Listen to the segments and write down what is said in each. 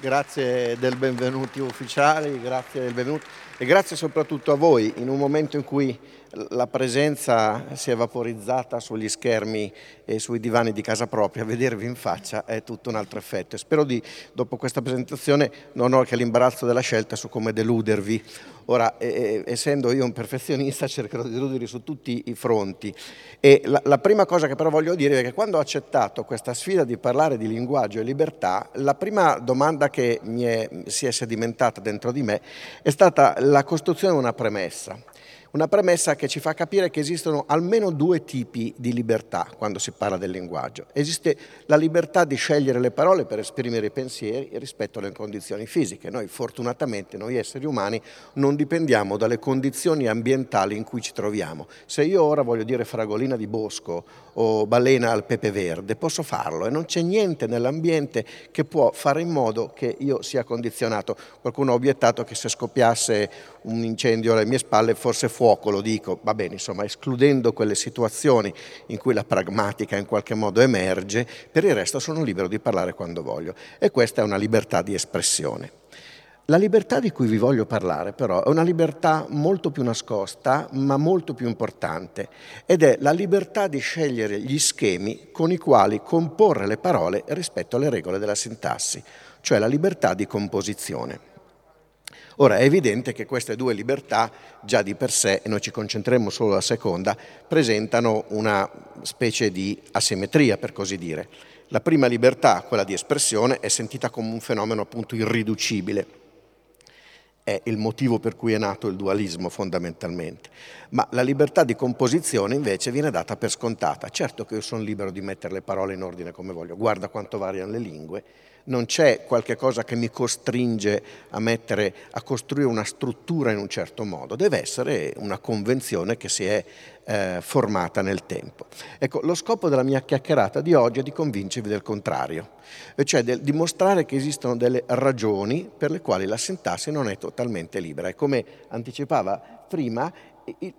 grazie del benvenuti ufficiali, grazie del benvenuto e grazie soprattutto a voi in un momento in cui la presenza si è vaporizzata sugli schermi e sui divani di casa propria, vedervi in faccia è tutto un altro effetto. Spero di, dopo questa presentazione, non ho che l'imbarazzo della scelta su come deludervi. Ora, eh, essendo io un perfezionista, cercherò di deludervi su tutti i fronti. E la, la, prima cosa che però voglio dire è che quando ho accettato questa sfida di parlare di linguaggio e libertà, la prima domanda che è, si è sedimentata dentro di me è stata la costruzione di una premessa. Una premessa che ci fa capire che esistono almeno due tipi di libertà quando si parla del linguaggio. Esiste la libertà di scegliere le parole per esprimere i pensieri rispetto alle condizioni fisiche. Noi fortunatamente, noi esseri umani, non dipendiamo dalle condizioni ambientali in cui ci troviamo. Se io ora voglio dire fragolina di bosco o balena al pepe verde, posso farlo e non c'è niente nell'ambiente che può fare in modo che io sia condizionato. Qualcuno ha obiettato che se scoppiasse un incendio alle mie spalle forse fuoco, lo dico, va bene, insomma, escludendo quelle situazioni in cui la pragmatica in qualche modo emerge, per il resto sono libero di parlare quando voglio. E questa è una libertà di espressione. La libertà di cui vi voglio parlare però è una libertà molto più nascosta ma molto più importante ed è la libertà di scegliere gli schemi con i quali comporre le parole rispetto alle regole della sintassi, cioè la libertà di composizione. Ora è evidente che queste due libertà già di per sé, e noi ci concentreremo solo sulla seconda, presentano una specie di asimmetria per così dire. La prima libertà, quella di espressione, è sentita come un fenomeno appunto irriducibile. È il motivo per cui è nato il dualismo fondamentalmente. Ma la libertà di composizione invece viene data per scontata. Certo che io sono libero di mettere le parole in ordine come voglio, guarda quanto variano le lingue, non c'è qualche cosa che mi costringe a, mettere, a costruire una struttura in un certo modo, deve essere una convenzione che si è eh, formata nel tempo. Ecco, lo scopo della mia chiacchierata di oggi è di convincervi del contrario, cioè di dimostrare che esistono delle ragioni per le quali la sintassi non è totalmente libera e come anticipava prima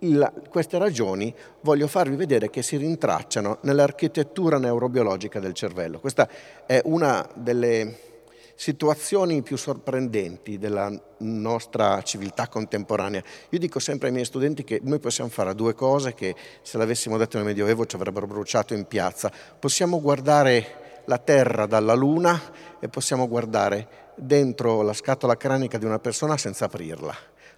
il, queste ragioni voglio farvi vedere che si rintracciano nell'architettura neurobiologica del cervello. Questa è una delle situazioni più sorprendenti della nostra civiltà contemporanea. Io dico sempre ai miei studenti che noi possiamo fare due cose che se l'avessimo detto nel Medioevo ci avrebbero bruciato in piazza. Possiamo guardare la Terra dalla Luna e possiamo guardare dentro la scatola cranica di una persona senza aprirla.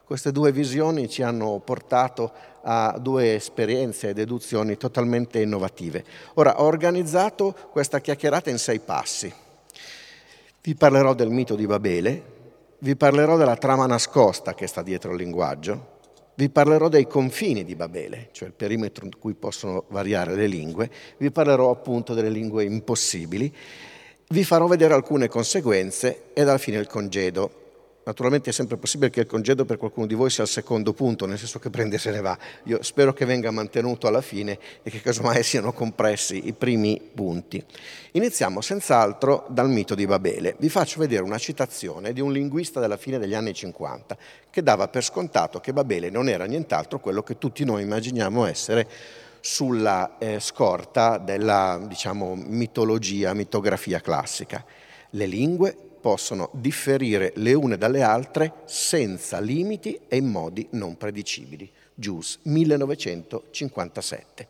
Queste due visioni ci hanno portato a due esperienze e deduzioni totalmente innovative. Ora, ho organizzato questa chiacchierata in sei passi. Vi parlerò del mito di Babele, vi parlerò della trama nascosta che sta dietro il linguaggio, vi parlerò dei confini di Babele, cioè il perimetro in cui possono variare le lingue, vi parlerò appunto delle lingue impossibili, vi farò vedere alcune conseguenze e alla fine il congedo Naturalmente è sempre possibile che il congedo per qualcuno di voi sia il secondo punto, nel senso che prende e se ne va. Io spero che venga mantenuto alla fine e che casomai siano compressi i primi punti. Iniziamo senz'altro dal mito di Babele. Vi faccio vedere una citazione di un linguista della fine degli anni 50 che dava per scontato che Babele non era nient'altro quello che tutti noi immaginiamo essere sulla eh, scorta della diciamo, mitologia, mitografia classica. Le lingue possono differire le une dalle altre senza limiti e in modi non predicibili. Gius, 1957.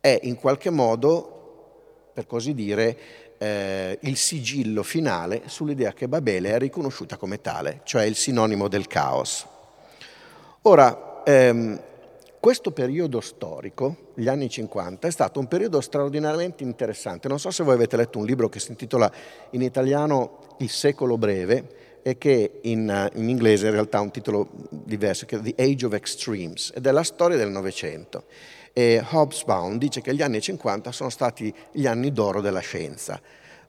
È in qualche modo, per così dire, eh, il sigillo finale sull'idea che Babele è riconosciuta come tale, cioè il sinonimo del caos. Ora, ehm, questo periodo storico, gli anni 50, è stato un periodo straordinariamente interessante. Non so se voi avete letto un libro che si intitola in italiano Il secolo breve e che in, in inglese in realtà ha un titolo diverso, che è The Age of Extremes, ed è la storia del Novecento. E Hobsbawm dice che gli anni 50 sono stati gli anni d'oro della scienza,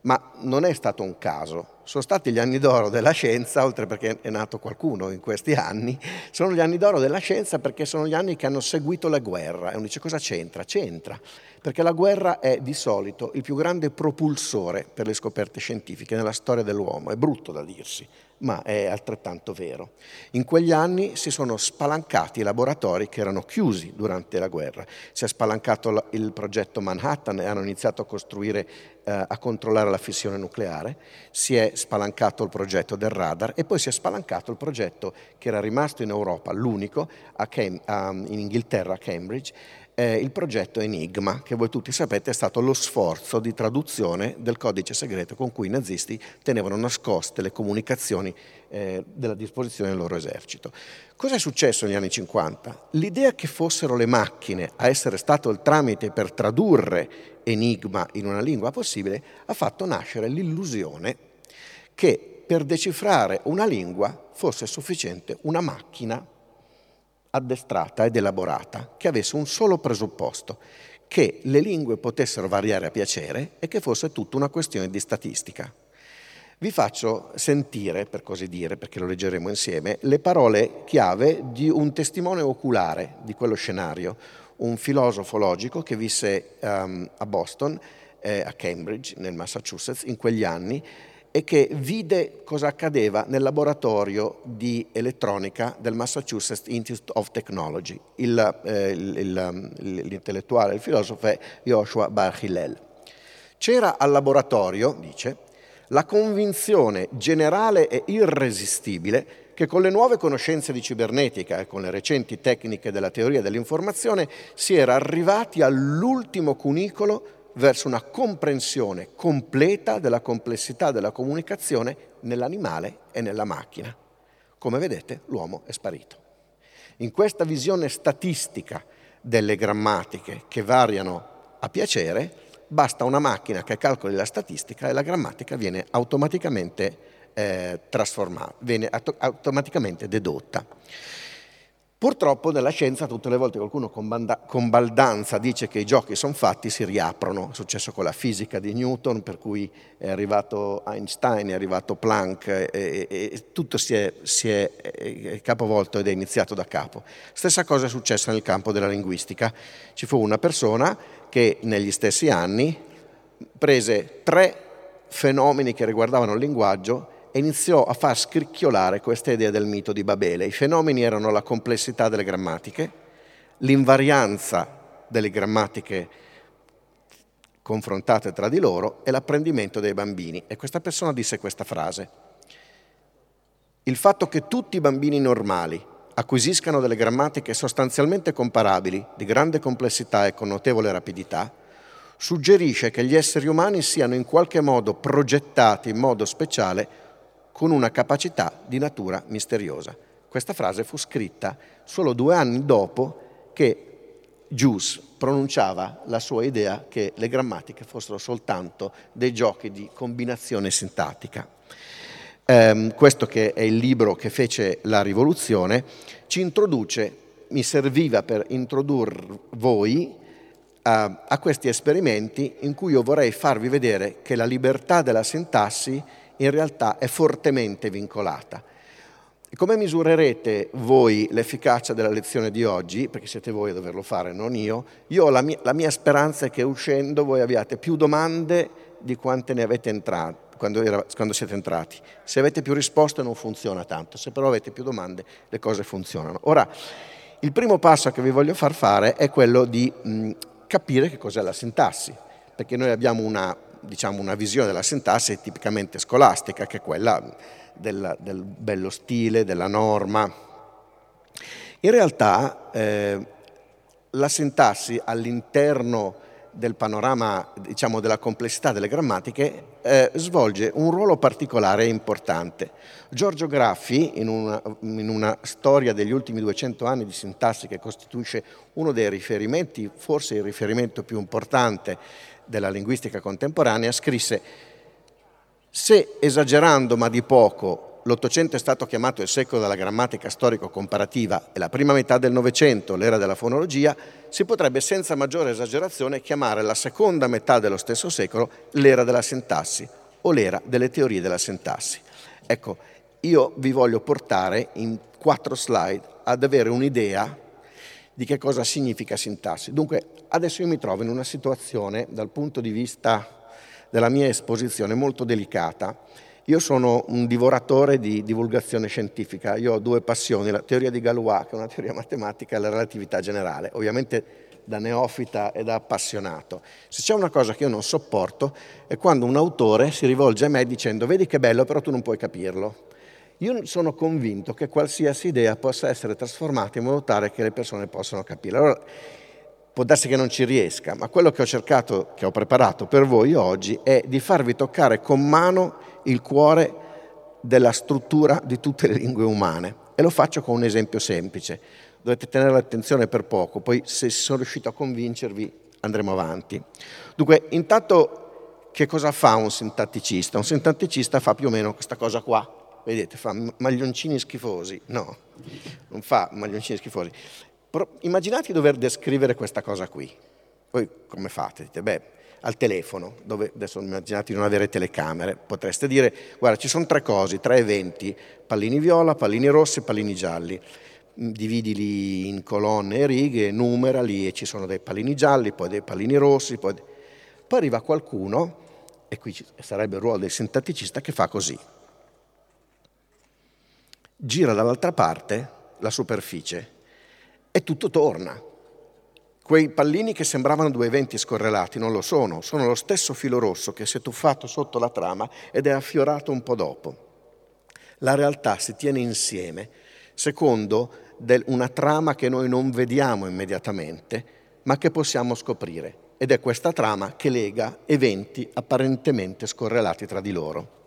ma non è stato un caso sono stati gli anni d'oro della scienza, oltre perché è nato qualcuno in questi anni, sono gli anni d'oro della scienza perché sono gli anni che hanno seguito la guerra. E uno dice cosa c'entra? C'entra, perché la guerra è di solito il più grande propulsore per le scoperte scientifiche nella storia dell'uomo. È brutto da dirsi, ma è altrettanto vero. In quegli anni si sono spalancati i laboratori che erano chiusi durante la guerra. Si è spalancato il progetto Manhattan e hanno iniziato a costruire, eh, a controllare la fissione nucleare. Si è spalancato il progetto del radar e poi si è spalancato il progetto che era rimasto in Europa, l'unico, a Cam- a, in Inghilterra, a Cambridge, eh, il progetto Enigma, che voi tutti sapete è stato lo sforzo di traduzione del codice segreto con cui i nazisti tenevano nascoste le comunicazioni eh, della disposizione del loro esercito. Cosa è successo negli anni 50? L'idea che fossero le macchine a essere stato il tramite per tradurre Enigma in una lingua possibile ha fatto nascere l'illusione che per decifrare una lingua fosse sufficiente una macchina addestrata ed elaborata, che avesse un solo presupposto, che le lingue potessero variare a piacere e che fosse tutta una questione di statistica. Vi faccio sentire, per così dire, perché lo leggeremo insieme, le parole chiave di un testimone oculare di quello scenario, un filosofo logico che visse um, a Boston, eh, a Cambridge, nel Massachusetts, in quegli anni e che vide cosa accadeva nel laboratorio di elettronica del Massachusetts Institute of Technology. Il, eh, il, il, l'intellettuale, il filosofo è Joshua Bar Hillel. C'era al laboratorio, dice, la convinzione generale e irresistibile che con le nuove conoscenze di cibernetica e con le recenti tecniche della teoria dell'informazione si era arrivati all'ultimo cunicolo verso una comprensione completa della complessità della comunicazione nell'animale e nella macchina. Come vedete, l'uomo è sparito. In questa visione statistica delle grammatiche che variano a piacere, basta una macchina che calcoli la statistica e la grammatica viene automaticamente eh, trasformata, viene automaticamente dedotta. Purtroppo nella scienza tutte le volte qualcuno con, banda, con baldanza dice che i giochi sono fatti si riaprono, è successo con la fisica di Newton per cui è arrivato Einstein, è arrivato Planck e, e, e tutto si è, si è, capovolto ed è iniziato da capo. Stessa cosa è successa nel campo della linguistica, ci fu una persona che negli stessi anni prese tre fenomeni che riguardavano il linguaggio e iniziò a far scricchiolare questa idea del mito di Babele. I fenomeni erano la complessità delle grammatiche, l'invarianza delle grammatiche confrontate tra di loro e l'apprendimento dei bambini. E questa persona disse questa frase. Il fatto che tutti i bambini normali acquisiscano delle grammatiche sostanzialmente comparabili, di grande complessità e con notevole rapidità, suggerisce che gli esseri umani siano in qualche modo progettati in modo speciale con una capacità di natura misteriosa. Questa frase fu scritta solo due anni dopo che Gius pronunciava la sua idea che le grammatiche fossero soltanto dei giochi di combinazione sintattica. Eh, questo che è il libro che fece la rivoluzione, ci introduce, mi serviva per introdurre voi a, a questi esperimenti in cui io vorrei farvi vedere che la libertà della sintassi in realtà è fortemente vincolata. E come misurerete voi l'efficacia della lezione di oggi, perché siete voi a doverlo fare, non io, io la mia, la mia speranza è che uscendo voi abbiate più domande di quante ne avete entrate. Quando, era, quando, siete entrati. Se avete più risposte non funziona tanto, se però avete più domande le cose funzionano. Ora, il primo passo che vi voglio far fare è quello di mh, capire che cos'è la sintassi, perché noi abbiamo una diciamo, una visione della sintassi tipicamente scolastica, che è quella del, del bello stile, della norma. In realtà eh, la sintassi all'interno del panorama diciamo, della complessità delle grammatiche eh, svolge un ruolo particolare e importante. Giorgio Graffi, in una, in una, storia degli ultimi 200 anni di sintassi che costituisce uno dei riferimenti, forse il riferimento più importante della linguistica contemporanea, scrisse se esagerando ma di poco l'Ottocento è stato chiamato il secolo della grammatica storico-comparativa e la prima metà del Novecento l'era della fonologia, si potrebbe senza maggiore esagerazione chiamare la seconda metà dello stesso secolo l'era della sintassi o l'era delle teorie della sintassi. Ecco, io vi voglio portare in quattro slide ad avere un'idea di che cosa significa sintassi. Dunque, adesso io mi trovo in una situazione, dal punto di vista della mia esposizione, molto delicata. Io sono un divoratore di divulgazione scientifica, io ho due passioni, la teoria di Galois, che è una teoria matematica, e la relatività generale. Ovviamente da neofita e da appassionato. Se c'è una cosa che io non sopporto è quando un autore si rivolge a me dicendo vedi che bello però tu non puoi capirlo. Io sono convinto che qualsiasi idea possa essere trasformata in modo tale che le persone possano capire. Allora, può darsi che non ci riesca, ma quello che ho cercato, che ho preparato per voi oggi, è di farvi toccare con mano il cuore della struttura di tutte le lingue umane. E lo faccio con un esempio semplice. Dovete tenere l'attenzione per poco, poi se sono riuscito a convincervi andremo avanti. Dunque, intanto che cosa fa un sintatticista? Un sintatticista fa più o meno questa cosa qua. Vedete, fa maglioncini schifosi. No, non fa maglioncini schifosi. Però immaginate di dover descrivere questa cosa qui. Voi come fate? Dite, beh, al telefono, dove adesso immaginate di non avere telecamere, potreste dire, guarda, ci sono tre cose, tre eventi, pallini viola, pallini rossi e pallini gialli. Mm, dividili in colonne e righe, numerali e ci sono dei pallini gialli, poi dei pallini rossi, poi, poi arriva qualcuno, e qui sarebbe il ruolo del sintatticista, che fa così. Gira dall'altra parte la superficie e tutto torna. Quei pallini che sembravano due eventi scorrelati non lo sono, sono lo stesso filo rosso che si è tuffato sotto la trama ed è affiorato un po' dopo. La realtà si tiene insieme secondo una trama che noi non vediamo immediatamente, ma che possiamo scoprire. Ed è questa trama che lega eventi apparentemente scorrelati tra di loro.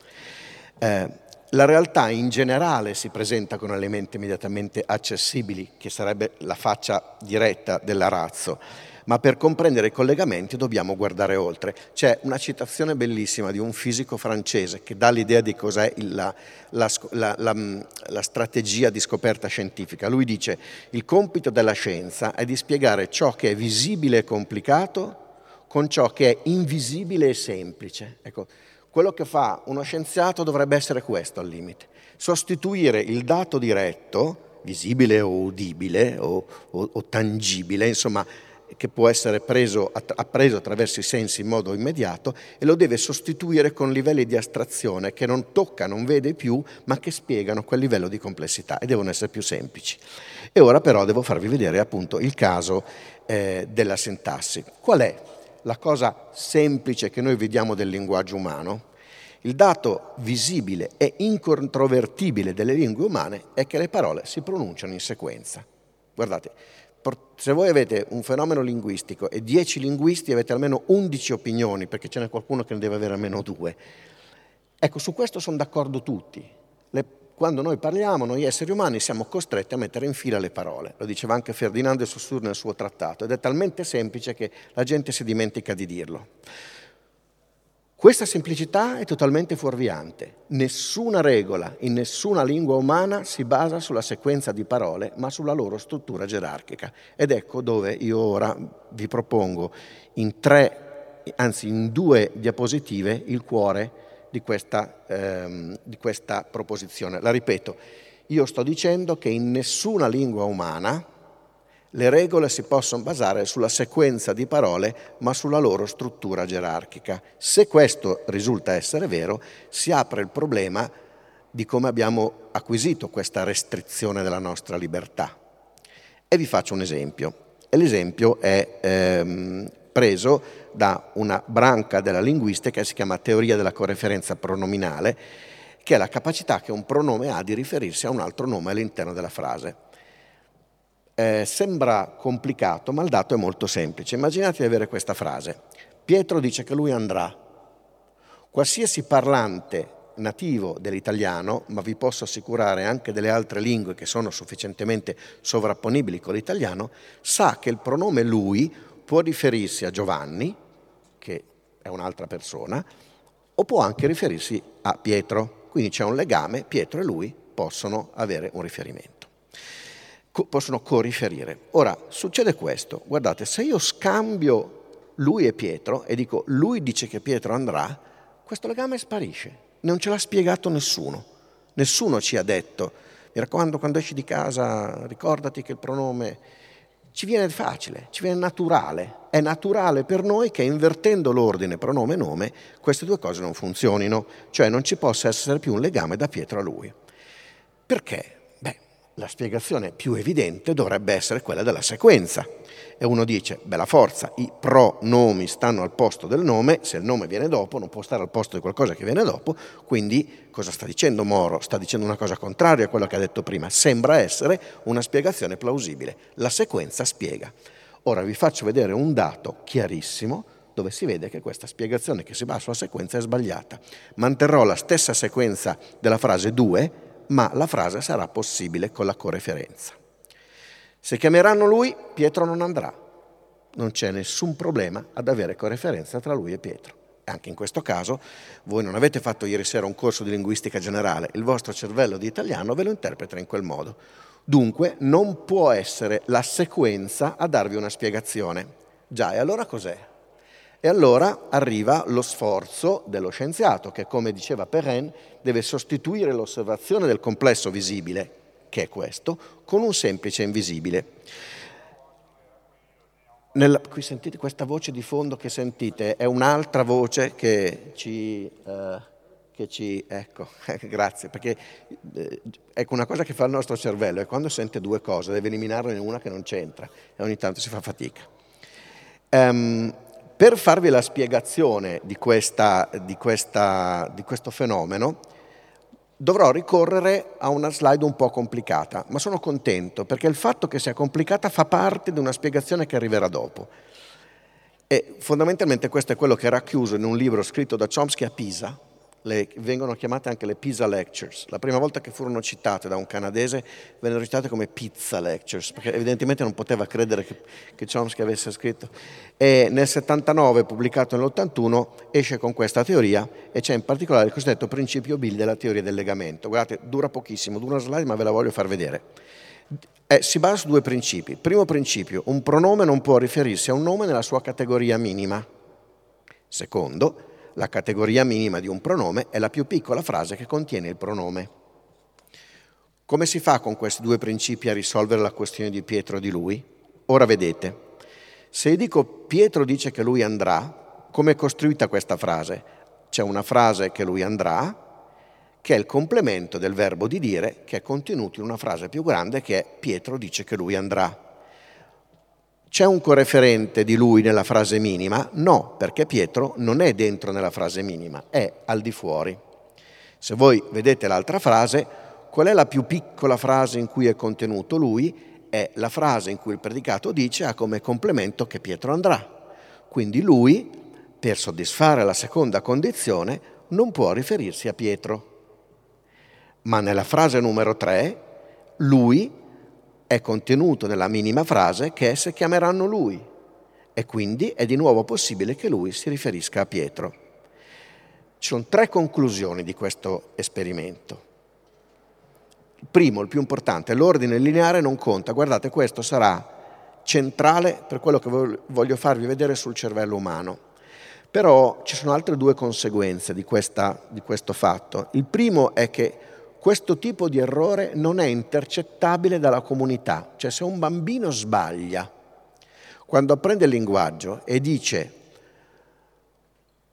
Eh, la realtà in generale si presenta con elementi immediatamente accessibili, che sarebbe la faccia diretta dell'arazzo, ma per comprendere i collegamenti dobbiamo guardare oltre. C'è una citazione bellissima di un fisico francese che dà l'idea di cos'è la, la, la, la strategia di scoperta scientifica. Lui dice il compito della scienza è di spiegare ciò che è visibile e complicato con ciò che è invisibile e semplice. Ecco, quello che fa uno scienziato dovrebbe essere questo al limite, sostituire il dato diretto, visibile o udibile o, o, o tangibile, insomma, che può essere preso, appreso attraverso i sensi in modo immediato e lo deve sostituire con livelli di astrazione che non tocca, non vede più, ma che spiegano quel livello di complessità e devono essere più semplici. E ora però devo farvi vedere appunto il caso eh, della sintassi. Qual è la cosa semplice che noi vediamo del linguaggio umano, il dato visibile e incontrovertibile delle lingue umane è che le parole si pronunciano in sequenza. Guardate, se voi avete un fenomeno linguistico e dieci linguisti avete almeno undici opinioni, perché ce n'è qualcuno che ne deve avere almeno due, ecco, su questo sono d'accordo tutti. Le, quando noi parliamo, noi esseri umani siamo costretti a mettere in fila le parole. Lo diceva anche Ferdinando de Saussure nel suo trattato, ed è talmente semplice che la gente si dimentica di dirlo. Questa semplicità è totalmente fuorviante. Nessuna regola in nessuna lingua umana si basa sulla sequenza di parole, ma sulla loro struttura gerarchica. Ed ecco dove io ora vi propongo in tre, anzi in due diapositive, il cuore di questa, ehm, di questa proposizione. La ripeto, io sto dicendo che in nessuna lingua umana le regole si possono basare sulla sequenza di parole, ma sulla loro struttura gerarchica. Se questo risulta essere vero, si apre il problema di come abbiamo acquisito questa restrizione della nostra libertà. E vi faccio un esempio. L'esempio è ehm, preso da una branca della linguistica che si chiama teoria della correferenza pronominale, che è la capacità che un pronome ha di riferirsi a un altro nome all'interno della frase. Eh, sembra complicato, ma il dato è molto semplice. Immaginate di avere questa frase. Pietro dice che lui andrà. Qualsiasi parlante nativo dell'italiano, ma vi posso assicurare anche delle altre lingue che sono sufficientemente sovrapponibili con l'italiano, sa che il pronome lui può riferirsi a Giovanni, che è un'altra persona, o può anche riferirsi a Pietro. Quindi c'è un legame, Pietro e lui possono avere un riferimento, Co- possono corriferire. Ora, succede questo, guardate, se io scambio lui e Pietro e dico lui dice che Pietro andrà, questo legame sparisce, non ce l'ha spiegato nessuno, nessuno ci ha detto, mi raccomando quando esci di casa ricordati che il pronome ci viene facile, ci viene naturale. È naturale per noi che invertendo l'ordine pronome-nome queste due cose non funzionino, cioè non ci possa essere più un legame da Pietro a lui. Perché? Beh, la spiegazione più evidente dovrebbe essere quella della sequenza. E uno dice, bella forza, i pronomi stanno al posto del nome, se il nome viene dopo non può stare al posto di qualcosa che viene dopo, quindi cosa sta dicendo Moro? Sta dicendo una cosa contraria a quello che ha detto prima, sembra essere una spiegazione plausibile, la sequenza spiega. Ora vi faccio vedere un dato chiarissimo dove si vede che questa spiegazione che si basa sulla sequenza è sbagliata. Manterrò la stessa sequenza della frase 2, ma la frase sarà possibile con la coreferenza. Se chiameranno lui, Pietro non andrà. Non c'è nessun problema ad avere coreferenza tra lui e Pietro. Anche in questo caso voi non avete fatto ieri sera un corso di linguistica generale, il vostro cervello di italiano ve lo interpreta in quel modo. Dunque non può essere la sequenza a darvi una spiegazione. Già, e allora cos'è? E allora arriva lo sforzo dello scienziato che, come diceva Perrin, deve sostituire l'osservazione del complesso visibile che è questo, con un semplice invisibile. Nella, qui sentite questa voce di fondo che sentite, è un'altra voce che ci... Eh, che ci ecco, grazie, perché eh, ecco una cosa che fa il nostro cervello è quando sente due cose, deve eliminarne una che non c'entra e ogni tanto si fa fatica. Um, per farvi la spiegazione di, questa, di, questa, di questo fenomeno, dovrò ricorrere a una slide un po' complicata, ma sono contento perché il fatto che sia complicata fa parte di una spiegazione che arriverà dopo. E fondamentalmente questo è quello che era chiuso in un libro scritto da Chomsky a Pisa, le, vengono chiamate anche le Pisa Lectures. La prima volta che furono citate da un canadese vennero citate come Pizza Lectures, perché evidentemente non poteva credere che, che Chomsky avesse scritto. E nel 79, pubblicato nell'81, esce con questa teoria e c'è in particolare il cosiddetto principio Bill della teoria del legamento. Guardate, dura pochissimo, dura una slide, ma ve la voglio far vedere. Eh, si basa su due principi. Primo principio, un pronome non può riferirsi a un nome nella sua categoria minima. Secondo, la categoria minima di un pronome è la più piccola frase che contiene il pronome. Come si fa con questi due principi a risolvere la questione di Pietro di lui? Ora vedete, se io dico Pietro dice che lui andrà, come è costruita questa frase? C'è una frase che lui andrà, che è il complemento del verbo di dire, che è contenuto in una frase più grande che è Pietro dice che lui andrà. C'è un coreferente di lui nella frase minima? No, perché Pietro non è dentro nella frase minima, è al di fuori. Se voi vedete l'altra frase, qual è la più piccola frase in cui è contenuto lui? È la frase in cui il predicato dice ha come complemento che Pietro andrà. Quindi lui, per soddisfare la seconda condizione, non può riferirsi a Pietro. Ma nella frase numero 3, lui è contenuto nella minima frase che esse chiameranno lui e quindi è di nuovo possibile che lui si riferisca a Pietro. Ci sono tre conclusioni di questo esperimento. Il primo, il più importante, l'ordine lineare non conta. Guardate, questo sarà centrale per quello che voglio farvi vedere sul cervello umano. Però ci sono altre due conseguenze di, questa, di questo fatto. Il primo è che questo tipo di errore non è intercettabile dalla comunità, cioè se un bambino sbaglia, quando apprende il linguaggio e dice,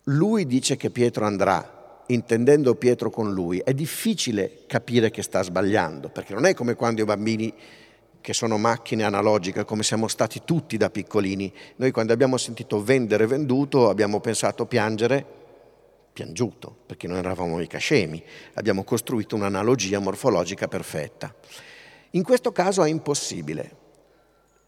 lui dice che Pietro andrà, intendendo Pietro con lui, è difficile capire che sta sbagliando, perché non è come quando i bambini che sono macchine analogiche, come siamo stati tutti da piccolini. Noi quando abbiamo sentito vendere venduto abbiamo pensato piangere piangiuto, perché non eravamo mica scemi, abbiamo costruito un'analogia morfologica perfetta. In questo caso è impossibile.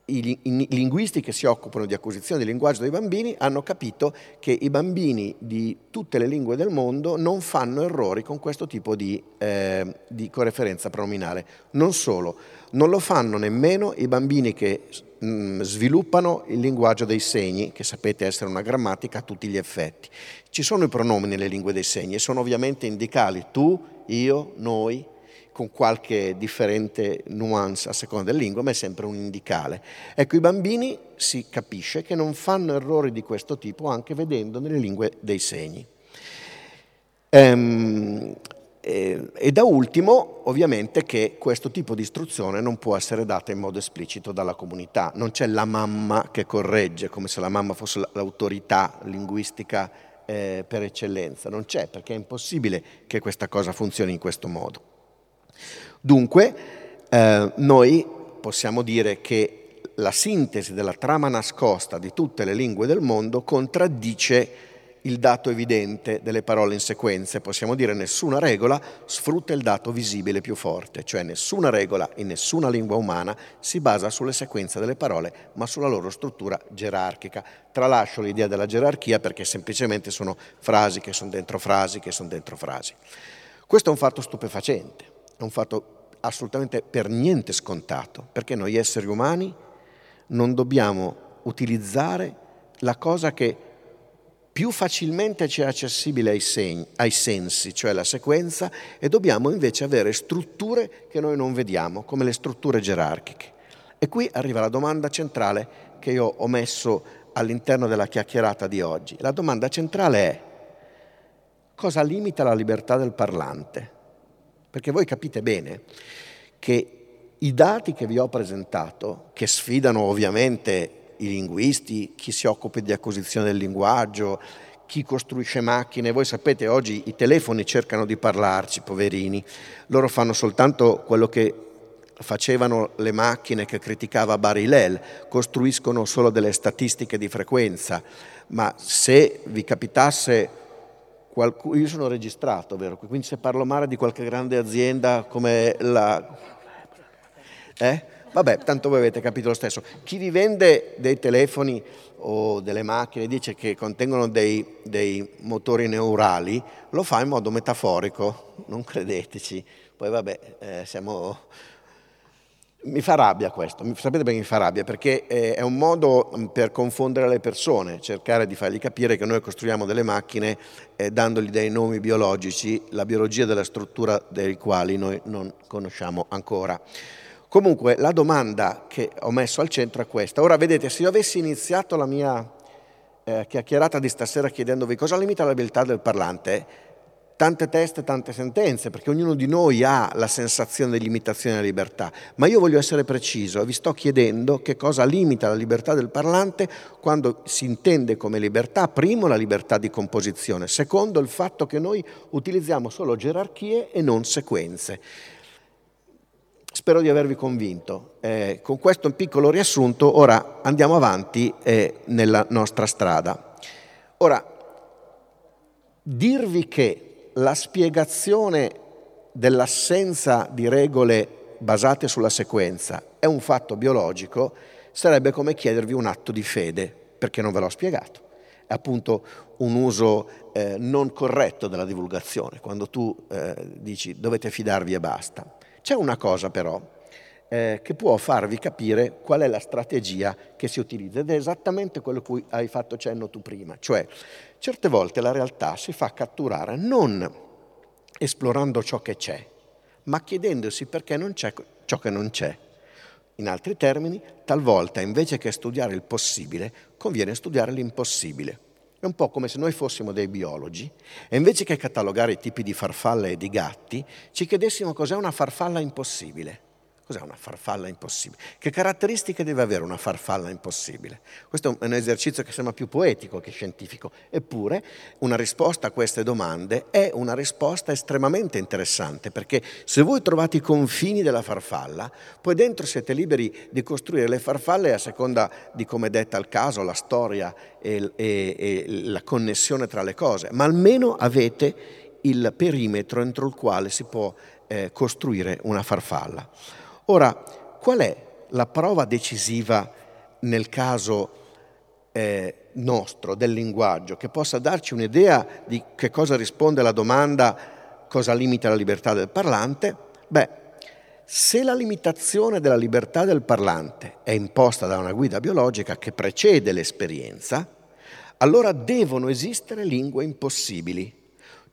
I, linguisti che si occupano di acquisizione di linguaggio dei bambini hanno capito che i bambini di tutte le lingue del mondo non fanno errori con questo tipo di, eh, di coreferenza pronominale. Non solo, non lo fanno nemmeno i bambini che mm, sviluppano il linguaggio dei segni, che sapete essere una grammatica a tutti gli effetti. Ci sono i pronomi nelle lingue dei segni e sono ovviamente indicali tu, io, noi, con qualche differente nuance a seconda della lingua, ma è sempre un indicale. Ecco, i bambini si capisce che non fanno errori di questo tipo anche vedendo nelle lingue dei segni. Ehm, e, e da ultimo, ovviamente, che questo tipo di istruzione non può essere data in modo esplicito dalla comunità. Non c'è la mamma che corregge, come se la mamma fosse l'autorità linguistica eh, per eccellenza. Non c'è, perché è impossibile che questa cosa funzioni in questo modo. Dunque, eh, noi possiamo dire che la sintesi della trama nascosta di tutte le lingue del mondo contraddice il dato evidente delle parole in sequenze. Possiamo dire nessuna regola sfrutta il dato visibile più forte, cioè nessuna regola in nessuna lingua umana si basa sulle sequenze delle parole, ma sulla loro struttura gerarchica. Tralascio l'idea della gerarchia perché semplicemente sono frasi che sono dentro frasi che sono dentro frasi. Questo è un fatto stupefacente, è un fatto assolutamente per niente scontato, perché noi esseri umani non dobbiamo utilizzare la cosa che più facilmente ci è accessibile ai, segni, ai, sensi, cioè la sequenza, e dobbiamo invece avere strutture che noi non vediamo, come le strutture gerarchiche. E qui arriva la domanda centrale che io ho messo all'interno della chiacchierata di oggi. La domanda centrale è cosa limita la libertà del parlante? Perché voi capite bene che i dati che vi ho presentato, che sfidano ovviamente i linguisti, chi si occupa di acquisizione del linguaggio, chi costruisce macchine. Voi sapete, oggi i telefoni cercano di parlarci, poverini. Loro fanno soltanto quello che facevano le macchine che criticava Barilel, costruiscono solo delle statistiche di frequenza, ma se vi capitasse qualcuno, io sono registrato, vero? Quindi se parlo male di qualche grande azienda come la... Eh? Vabbè, tanto voi avete capito lo stesso. Chi vi vende dei telefoni o delle macchine dice che contengono dei, dei motori neurali, lo fa in modo metaforico, non credeteci. Poi vabbè, eh, siamo... Mi fa rabbia questo, sapete perché mi fa rabbia? Perché eh, è un modo mm, per confondere le persone, cercare di fargli capire che noi costruiamo delle macchine eh, dandogli dei nomi biologici, la biologia della struttura dei quali noi non conosciamo ancora. Comunque la domanda che ho messo al centro è questa. Ora vedete, se io avessi iniziato la mia eh, chiacchierata di stasera chiedendovi cosa limita l'abilità del parlante, tante teste, tante sentenze, perché ognuno di noi ha la sensazione di limitazione della libertà, ma io voglio essere preciso e vi sto chiedendo che cosa limita la libertà del parlante quando si intende come libertà, primo la libertà di composizione, secondo il fatto che noi utilizziamo solo gerarchie e non sequenze. Spero di avervi convinto. Eh, con questo piccolo riassunto ora andiamo avanti eh, nella nostra strada. Ora, dirvi che la spiegazione dell'assenza di regole basate sulla sequenza è un fatto biologico sarebbe come chiedervi un atto di fede, perché non ve l'ho spiegato. È appunto un uso eh, non corretto della divulgazione, quando tu eh, dici dovete fidarvi e basta. C'è una cosa però eh, che può farvi capire qual è la strategia che si utilizza ed è esattamente quello cui hai fatto cenno tu prima, cioè certe volte la realtà si fa catturare non esplorando ciò che c'è, ma chiedendosi perché non c'è ciò che non c'è. In altri termini, talvolta invece che studiare il possibile, conviene studiare l'impossibile. È un po' come se noi fossimo dei biologi e invece che catalogare i tipi di farfalle e di gatti, ci chiedessimo cos'è una farfalla impossibile. Cos'è una farfalla impossibile? Che caratteristiche deve avere una farfalla impossibile? Questo è un esercizio che sembra più poetico che scientifico, eppure una risposta a queste domande è una risposta estremamente interessante, perché se voi trovate i confini della farfalla, poi dentro siete liberi di costruire le farfalle a seconda di come è detta il caso, la storia e, e, e la connessione tra le cose, ma almeno avete il perimetro entro il quale si può eh, costruire una farfalla. Ora, qual è la prova decisiva nel caso eh, nostro del linguaggio che possa darci un'idea di che cosa risponde alla domanda cosa limita la libertà del parlante? Beh, se la limitazione della libertà del parlante è imposta da una guida biologica che precede l'esperienza, allora devono esistere lingue impossibili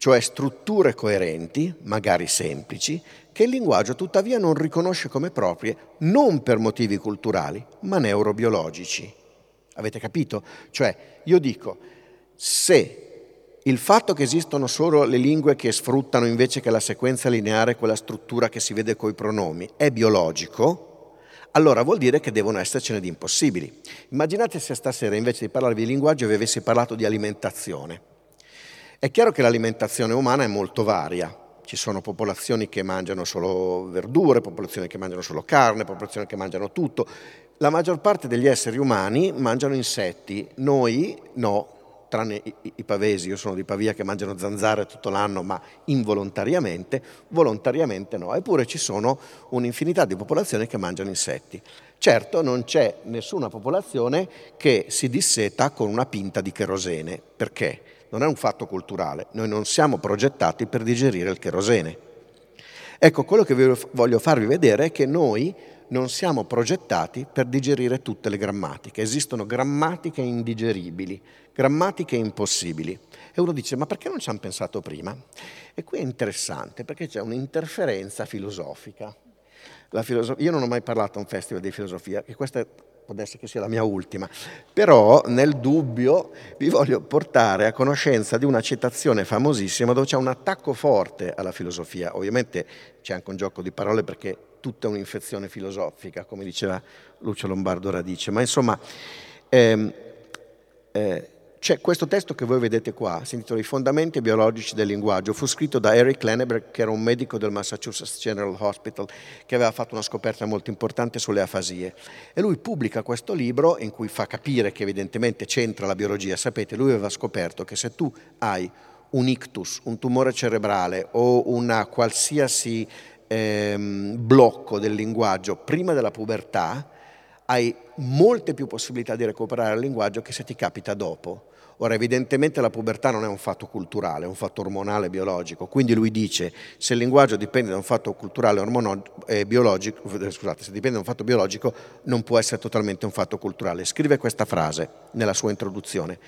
cioè strutture coerenti, magari semplici, che il linguaggio tuttavia non riconosce come proprie non per motivi culturali, ma neurobiologici. Avete capito? Cioè, io dico, se il fatto che esistono solo le lingue che sfruttano invece che la sequenza lineare quella struttura che si vede coi pronomi è biologico, allora vuol dire che devono essercene di impossibili. Immaginate se stasera invece di parlarvi di linguaggio vi avessi parlato di alimentazione. È chiaro che l'alimentazione umana è molto varia. Ci sono popolazioni che mangiano solo verdure, popolazioni che mangiano solo carne, popolazioni che mangiano tutto. La maggior parte degli esseri umani mangiano insetti, noi no, tranne i, pavesi, io sono di Pavia che mangiano zanzare tutto l'anno, ma involontariamente, volontariamente no. Eppure ci sono un'infinità di popolazioni che mangiano insetti. Certo non c'è nessuna popolazione che si disseta con una pinta di cherosene, perché non è un fatto culturale, noi non siamo progettati per digerire il cherosene. Ecco, quello che voglio farvi vedere è che noi non siamo progettati per digerire tutte le grammatiche, esistono grammatiche indigeribili, grammatiche impossibili. E uno dice, ma perché non ci hanno pensato prima? E qui è interessante perché c'è un'interferenza filosofica filosofia, io non ho mai parlato a un festival di filosofia, e questa può essere che sia la mia ultima, però nel dubbio vi voglio portare a conoscenza di una citazione famosissima dove c'è un attacco forte alla filosofia, ovviamente c'è anche un gioco di parole perché tutta è un'infezione filosofica, come diceva Lucio Lombardo Radice, ma insomma ehm, eh, c'è questo testo che voi vedete qua, si intitola I fondamenti biologici del linguaggio, fu scritto da Eric Lenneberg, che era un medico del Massachusetts General Hospital, che aveva fatto una scoperta molto importante sulle afasie. E lui pubblica questo libro in cui fa capire che evidentemente c'entra la biologia. Sapete, lui aveva scoperto che se tu hai un ictus, un tumore cerebrale o un qualsiasi ehm, blocco del linguaggio prima della pubertà, hai molte più possibilità di recuperare il linguaggio che se ti capita dopo. Ora, evidentemente la pubertà non è un fatto culturale, è un fatto ormonale biologico, quindi lui dice se il linguaggio dipende da un fatto culturale ormono, eh, biologico, eh, scusate, se dipende da un fatto biologico non può essere totalmente un fatto culturale. Scrive questa frase nella sua introduzione.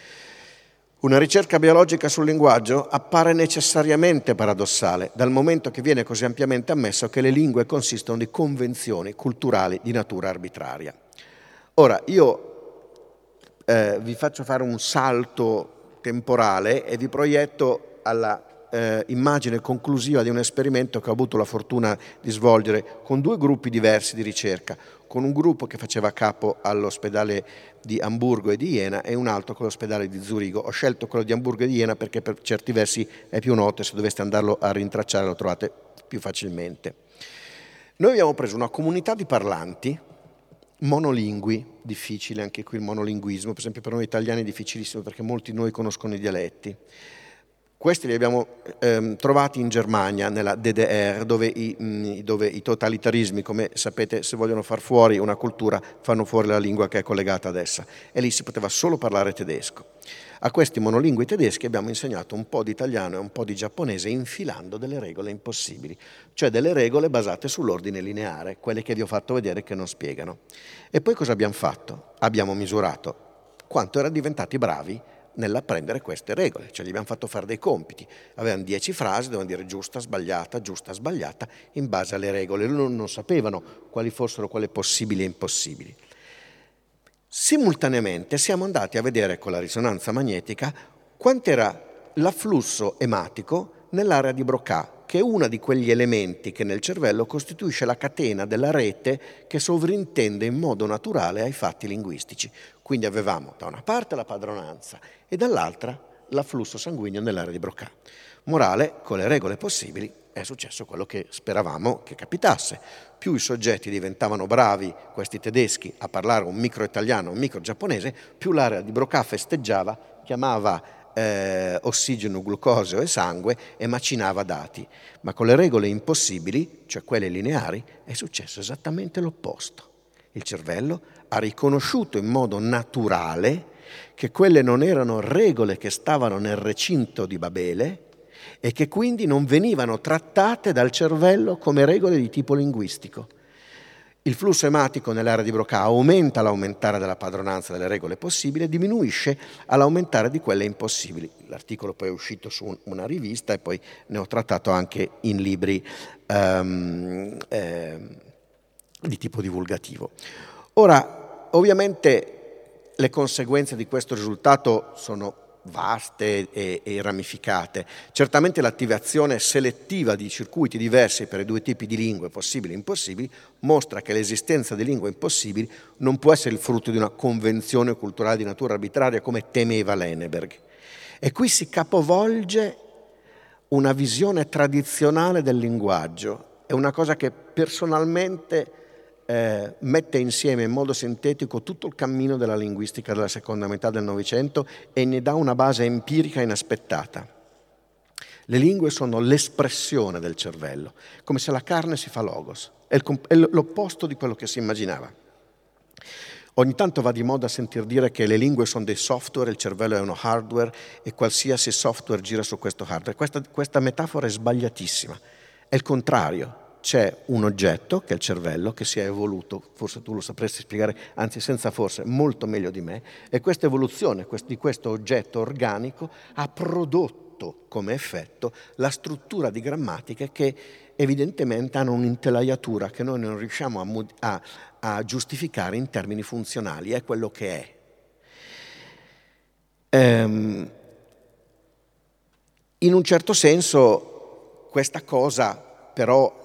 Una ricerca biologica sul linguaggio appare necessariamente paradossale, dal momento che viene così ampiamente ammesso che le lingue consistono di convenzioni culturali di natura arbitraria. Ora, io eh, vi faccio fare un salto temporale e vi proietto alla eh, immagine conclusiva di un esperimento che ho avuto la fortuna di svolgere con due gruppi diversi di ricerca, con un gruppo che faceva capo all'ospedale di Amburgo e di Iena e un altro con l'ospedale di Zurigo. Ho scelto quello di Amburgo e di Iena perché per certi versi è più noto e se doveste andarlo a rintracciare lo trovate più facilmente. Noi abbiamo preso una comunità di parlanti monolingui, difficile anche qui il monolinguismo, per esempio per noi italiani è difficilissimo perché molti di noi conoscono i dialetti. Questi li abbiamo ehm, trovati in Germania, nella DDR, dove i, mh, mm, dove i, totalitarismi, come sapete, se vogliono far fuori una cultura, fanno fuori la lingua che è collegata ad essa. E lì si poteva solo parlare tedesco. A questi monolingui tedeschi abbiamo insegnato un po' di italiano e un po' di giapponese infilando delle regole impossibili, cioè delle regole basate sull'ordine lineare, quelle che vi ho fatto vedere che non spiegano. E poi cosa abbiamo fatto? Abbiamo misurato quanto erano diventati bravi nell'apprendere queste regole, cioè gli abbiamo fatto fare dei compiti, avevano dieci frasi, dovevano dire giusta, sbagliata, giusta, sbagliata, in base alle regole, loro non sapevano quali fossero quelle possibili e impossibili. Simultaneamente siamo andati a vedere con la risonanza magnetica quant'era l'afflusso ematico nell'area di Broca, che è uno di quegli elementi che nel cervello costituisce la catena della rete che sovrintende in modo naturale ai fatti linguistici. Quindi avevamo da una parte la padronanza e dall'altra l'afflusso sanguigno nell'area di Broca. Morale, con le regole possibili, è successo quello che speravamo che capitasse. Più i soggetti diventavano bravi, questi tedeschi, a parlare un micro italiano, un micro giapponese, più l'area di Broca festeggiava, chiamava eh, ossigeno, glucosio e sangue e macinava dati. Ma con le regole impossibili, cioè quelle lineari, è successo esattamente l'opposto. Il cervello ha riconosciuto in modo naturale che quelle non erano regole che stavano nel recinto di Babele e che quindi non venivano trattate dal cervello come regole di tipo linguistico il flusso ematico nell'area di Broca aumenta all'aumentare della padronanza delle regole possibili e diminuisce all'aumentare di quelle impossibili. L'articolo poi è uscito su una rivista e poi ne ho trattato anche in libri um, eh, di tipo divulgativo. Ora, ovviamente le conseguenze di questo risultato sono vaste e, e, ramificate. Certamente l'attivazione selettiva di circuiti diversi per i due tipi di lingue, possibili e impossibili, mostra che l'esistenza di lingue impossibili non può essere il frutto di una convenzione culturale di natura arbitraria come temeva Lenneberg. E qui si capovolge una visione tradizionale del linguaggio. È una cosa che personalmente eh, mette insieme in modo sintetico tutto il cammino della linguistica della seconda metà del Novecento e ne dà una base empirica inaspettata. Le lingue sono l'espressione del cervello, come se la carne si fa logos, è, l'opposto di quello che si immaginava. Ogni tanto va di moda sentir dire che le lingue sono dei software, il cervello è uno hardware e qualsiasi software gira su questo hardware. Questa, questa metafora è sbagliatissima, è il contrario c'è un oggetto, che è il cervello, che si è evoluto, forse tu lo sapresti spiegare, anzi senza forse, molto meglio di me, e questa evoluzione di questo oggetto organico ha prodotto come effetto la struttura di grammatiche che evidentemente hanno un'intelaiatura che noi non riusciamo a, a, a giustificare in termini funzionali, è quello che è. Ehm, in un certo senso questa cosa però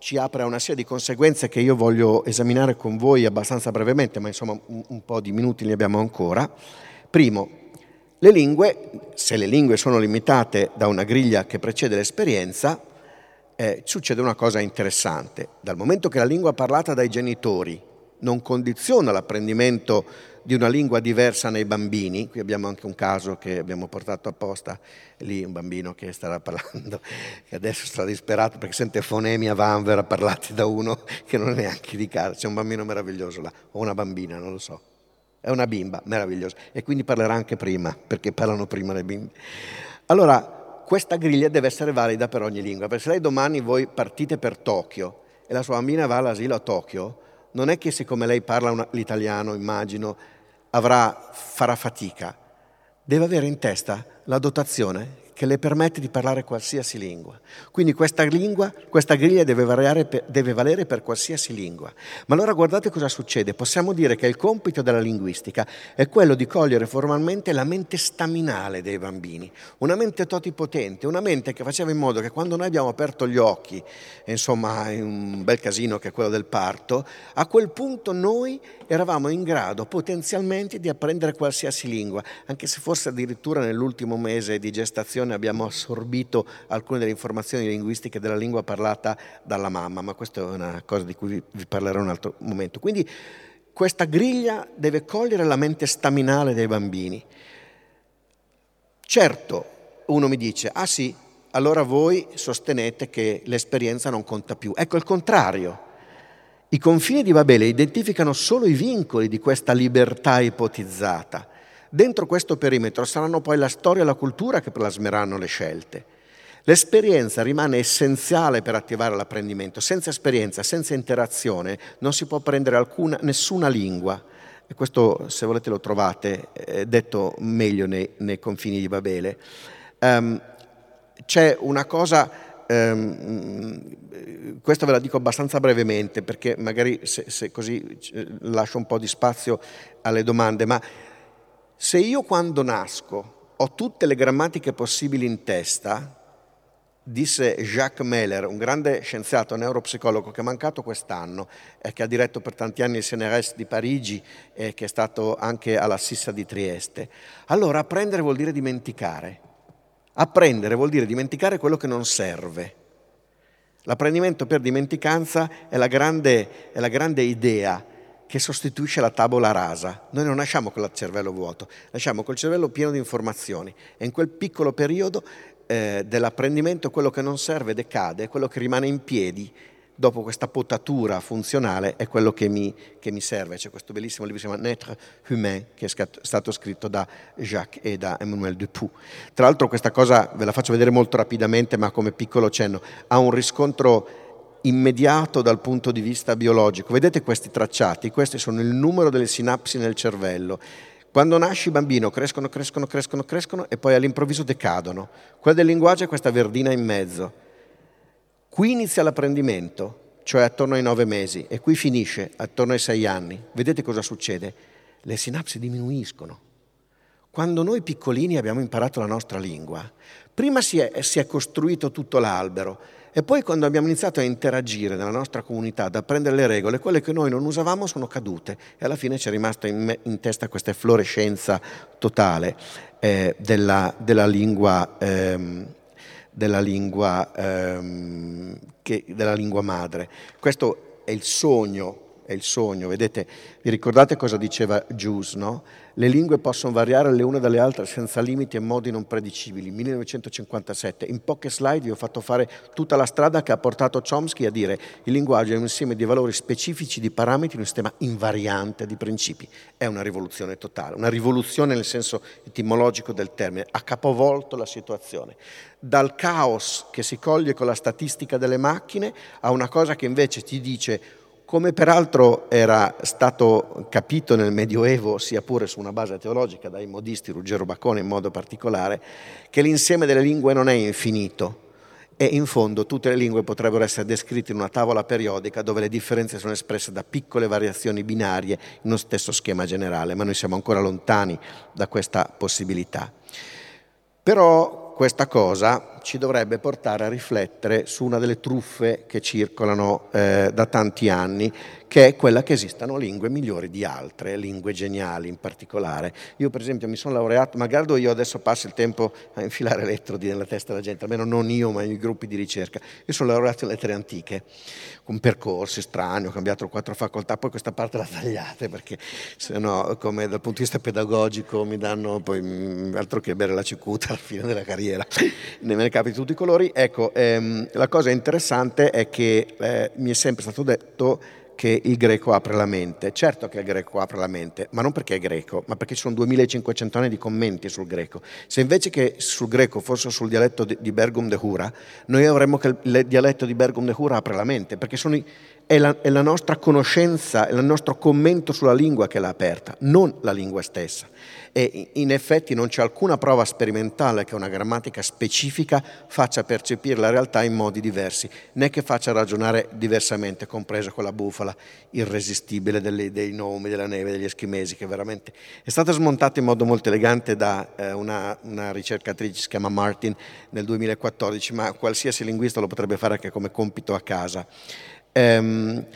ci apre a una serie di conseguenze che io voglio esaminare con voi abbastanza brevemente, ma insomma un, un po' di minuti ne abbiamo ancora. Primo, le lingue, se le lingue sono limitate da una griglia che precede l'esperienza, eh, succede una cosa interessante. Dal momento che la lingua parlata dai genitori non condiziona l'apprendimento di una lingua diversa nei bambini, qui abbiamo anche un caso che abbiamo portato apposta, lì un bambino che starà parlando, che adesso sta disperato perché sente fonemi a vanvera parlati da uno che non è neanche di casa, c'è un bambino meraviglioso là, o una bambina, non lo so, è una bimba meravigliosa. E quindi parlerà anche prima, perché parlano prima le bimbe. Allora, questa griglia deve essere valida per ogni lingua, perché se lei domani voi partite per Tokyo e la sua bambina va all'asilo a Tokyo, non è che siccome lei parla una, l'italiano, immagino, avrà, farà fatica, deve avere in testa la dotazione che le permette di parlare qualsiasi lingua. Quindi questa lingua, questa griglia deve, per, deve, valere per qualsiasi lingua. Ma allora guardate cosa succede. Possiamo dire che il compito della linguistica è quello di cogliere formalmente la mente staminale dei bambini, una mente totipotente, una mente che faceva in modo che quando noi abbiamo aperto gli occhi, insomma, in un bel casino che è quello del parto, a quel punto noi eravamo in grado potenzialmente di apprendere qualsiasi lingua, anche se forse addirittura nell'ultimo mese di gestazione abbiamo assorbito alcune delle informazioni linguistiche della lingua parlata dalla mamma, ma questa è una cosa di cui vi parlerò un altro momento. Quindi questa griglia deve cogliere la mente staminale dei bambini. Certo, uno mi dice, ah sì, allora voi sostenete che l'esperienza non conta più. Ecco il contrario. I confini di Babele identificano solo i vincoli di questa libertà ipotizzata. Dentro questo perimetro saranno poi la storia e la cultura che plasmeranno le scelte. L'esperienza rimane essenziale per attivare l'apprendimento. Senza esperienza, senza interazione, non si può apprendere alcuna, nessuna lingua. E questo, se volete, lo trovate eh, detto meglio nei, nei, confini di Babele. Um, c'è una cosa, um, questa ve la dico abbastanza brevemente, perché magari se, se così lascio un po' di spazio alle domande, ma se io quando nasco ho tutte le grammatiche possibili in testa, disse Jacques Meller, un grande scienziato neuropsicologo che è mancato quest'anno e che ha diretto per tanti anni il CNRS di Parigi e che è stato anche alla Sissa di Trieste. Allora apprendere vuol dire dimenticare. Apprendere vuol dire dimenticare quello che non serve. L'apprendimento per dimenticanza è la grande, è la grande idea che sostituisce la tavola rasa. Noi non nasciamo con il cervello vuoto, nasciamo col cervello pieno di informazioni e in quel piccolo periodo eh, dell'apprendimento quello che non serve decade, quello che rimane in piedi dopo questa potatura funzionale è quello che mi, che mi serve. C'è questo bellissimo libro che si chiama Naître humain che è stato scritto da Jacques e da Emmanuel Dupuy. Tra l'altro questa cosa ve la faccio vedere molto rapidamente ma come piccolo cenno, ha un riscontro immediato dal punto di vista biologico. Vedete questi tracciati? Questi sono il numero delle sinapsi nel cervello. Quando nasci bambino crescono, crescono, crescono, crescono e poi all'improvviso decadono. Quella del linguaggio è questa verdina in mezzo. Qui inizia l'apprendimento, cioè attorno ai nove mesi, e qui finisce attorno ai sei anni. Vedete cosa succede? Le sinapsi diminuiscono. Quando noi piccolini abbiamo imparato la nostra lingua, prima si è, si è costruito tutto l'albero, e poi quando abbiamo iniziato a interagire nella nostra comunità, ad apprendere le regole, quelle che noi non usavamo sono cadute e alla fine ci è rimasta in, in testa questa efflorescenza totale eh, della, della, lingua, ehm, della, lingua, ehm, che, della lingua madre. Questo è il sogno è il sogno. Vedete, vi ricordate cosa diceva Gius? Le lingue possono variare le une dalle altre senza limiti e modi non predicibili. 1957. In poche slide vi ho fatto fare tutta la strada che ha portato Chomsky a dire il linguaggio è un insieme di valori specifici, di parametri, un sistema invariante di principi. È una rivoluzione totale, una rivoluzione nel senso etimologico del termine, ha capovolto la situazione. Dal caos che si coglie con la statistica delle macchine a una cosa che invece ti dice come peraltro era stato capito nel Medioevo, sia pure su una base teologica, dai modisti, Ruggero Baccone in modo particolare, che l'insieme delle lingue non è infinito e in fondo tutte le lingue potrebbero essere descritte in una tavola periodica dove le differenze sono espresse da piccole variazioni binarie in uno stesso schema generale, ma noi siamo ancora lontani da questa possibilità. Però questa cosa ci dovrebbe portare a riflettere su una delle truffe che circolano eh, da tanti anni, che è quella che esistano lingue migliori di altre, lingue geniali in particolare. Io per esempio mi sono laureato, magari io adesso passo il tempo a infilare elettrodi nella testa della gente, almeno non io ma i gruppi di ricerca. Io sono laureato in lettere antiche, con percorsi strani, ho cambiato quattro facoltà, poi questa parte la tagliate perché se no come dal punto di vista pedagogico mi danno poi mm, altro che bere la cicuta alla fine della carriera, capi di tutti i colori. Ecco, ehm, la cosa interessante è che eh, mi è sempre stato detto che il greco apre la mente. Certo che il greco apre la mente, ma non perché è greco, ma perché ci sono 2500 anni di commenti sul greco. Se invece che sul greco fosse sul dialetto di Bergum de Hura, noi avremmo che il dialetto di Bergum de Hura apre la mente, perché sono i, è, la, è la nostra conoscenza, è il nostro commento sulla lingua che l'ha aperta, non la lingua stessa e in effetti non c'è alcuna prova sperimentale che una grammatica specifica faccia percepire la realtà in modi diversi, né che faccia ragionare diversamente, compresa quella bufala irresistibile delle, dei nomi, della neve, degli eschimesi, che veramente è stata smontata in modo molto elegante da eh, una, una, ricercatrice, si chiama Martin, nel 2014, ma qualsiasi linguista lo potrebbe fare anche come compito a casa. Um,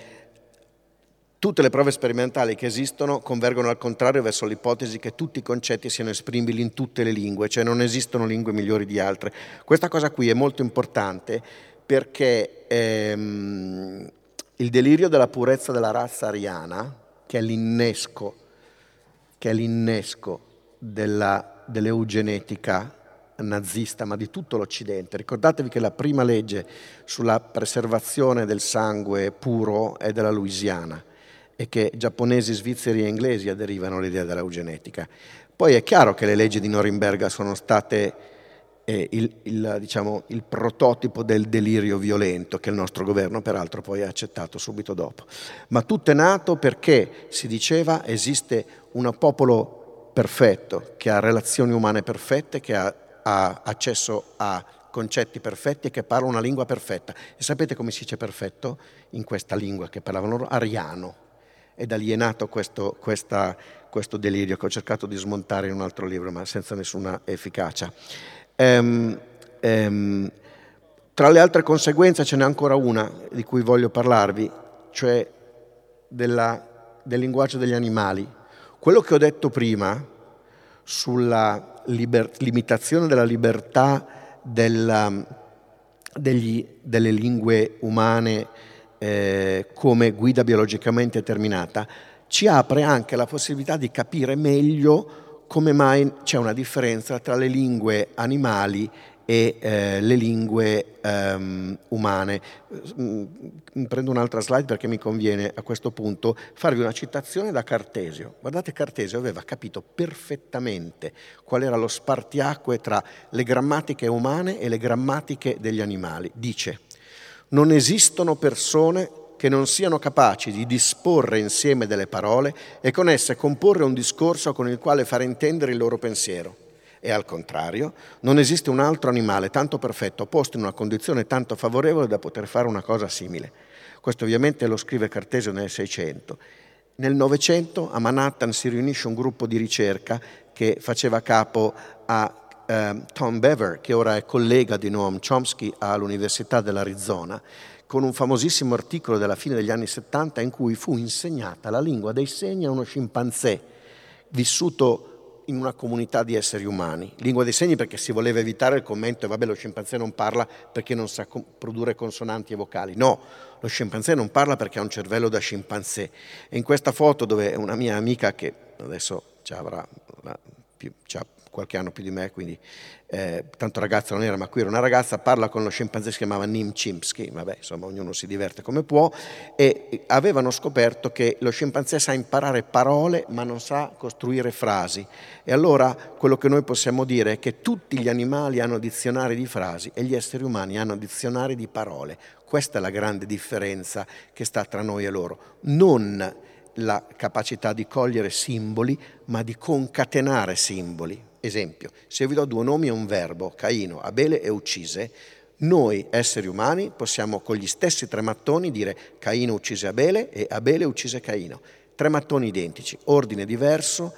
Tutte le prove sperimentali che esistono convergono al contrario verso l'ipotesi che tutti i concetti siano esprimibili in tutte le lingue, cioè non esistono lingue migliori di altre. Questa cosa qui è molto importante perché ehm, il delirio della purezza della razza ariana, che è l'innesco, che è l'innesco della, dell'eugenetica nazista, ma di tutto l'Occidente. Ricordatevi che la prima legge sulla preservazione del sangue puro è della Louisiana e che giapponesi, svizzeri e inglesi aderivano all'idea dell'eugenetica. Poi è chiaro che le leggi di Norimberga sono state eh, il, il, diciamo, il, prototipo del delirio violento che il nostro governo peraltro poi ha accettato subito dopo. Ma tutto è nato perché si diceva esiste un popolo perfetto che ha relazioni umane perfette, che ha, ha accesso a concetti perfetti e che parla una lingua perfetta. E sapete come si dice perfetto in questa lingua che parlavano loro? Ariano ed alienato questo, questa, questo delirio che ho cercato di smontare in un altro libro, ma senza nessuna efficacia. Um, um, tra le altre conseguenze ce n'è ancora una di cui voglio parlarvi, cioè della, del linguaggio degli animali. Quello che ho detto prima sulla liber, limitazione della libertà della, degli, delle lingue umane eh, come guida biologicamente determinata, ci apre anche la possibilità di capire meglio come mai c'è una differenza tra le lingue animali e eh, le lingue um, umane. Mm, prendo un'altra slide perché mi conviene a questo punto farvi una citazione da Cartesio. Guardate, Cartesio aveva capito perfettamente qual era lo spartiacque tra le grammatiche umane e le grammatiche degli animali. Dice, non esistono persone che non siano capaci di disporre insieme delle parole e con esse comporre un discorso con il quale fare intendere il loro pensiero. E al contrario, non esiste un altro animale tanto perfetto, posto in una condizione tanto favorevole da poter fare una cosa simile. Questo ovviamente lo scrive Cartesio nel 600. Nel Novecento a Manhattan si riunisce un gruppo di ricerca che faceva capo a eh, Tom Bever, che ora è collega di Noam Chomsky all'Università dell'Arizona, con un famosissimo articolo della fine degli anni 70 in cui fu insegnata la lingua dei segni a uno scimpanzé vissuto in una comunità di esseri umani. Lingua dei segni perché si voleva evitare il commento, e vabbè lo scimpanzé non parla perché non sa produrre consonanti e vocali. No, lo scimpanzé non parla perché ha un cervello da scimpanzé. E in questa foto dove una mia amica che adesso avrà, più, qualche anno più di me, quindi eh, tanto ragazza non era, ma qui era una ragazza, parla con lo scimpanzé che si chiamava Nim Chimpsky, vabbè, insomma, ognuno si diverte come può, e avevano scoperto che lo scimpanzé sa imparare parole, ma non sa costruire frasi. E allora quello che noi possiamo dire è che tutti gli animali hanno dizionari di frasi e gli esseri umani hanno dizionari di parole. Questa è la grande differenza che sta tra noi e loro. Non la capacità di cogliere simboli, ma di concatenare simboli. Esempio, se vi do due nomi e un verbo, Caino, Abele e uccise, noi esseri umani possiamo con gli stessi tre mattoni dire Caino uccise Abele e Abele uccise Caino. Tre mattoni identici, ordine diverso,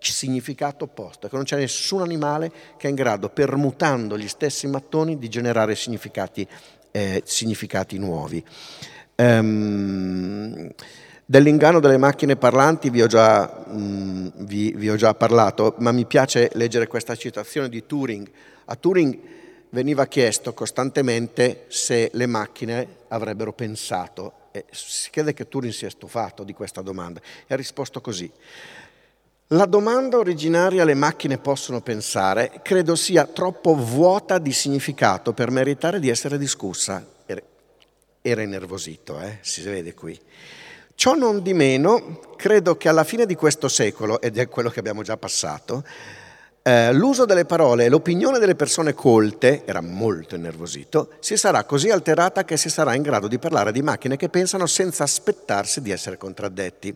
significato opposto, che non c'è nessun animale che è in grado, permutando gli stessi mattoni, di generare significati, eh, significati nuovi. Um, Dell'inganno delle macchine parlanti vi ho, già, mm, vi, vi ho, già, parlato, ma mi piace leggere questa citazione di Turing. A Turing veniva chiesto costantemente se le macchine avrebbero pensato e si crede che Turing sia stufato di questa domanda e ha risposto così. La domanda originaria le macchine possono pensare credo sia troppo vuota di significato per meritare di essere discussa. Era innervosito, eh? si vede qui. Ciò non di meno, credo che alla fine di questo secolo, ed è quello che abbiamo già passato, eh, l'uso delle parole e l'opinione delle persone colte, era molto innervosito, si sarà così alterata che si sarà in grado di parlare di macchine che pensano senza aspettarsi di essere contraddetti.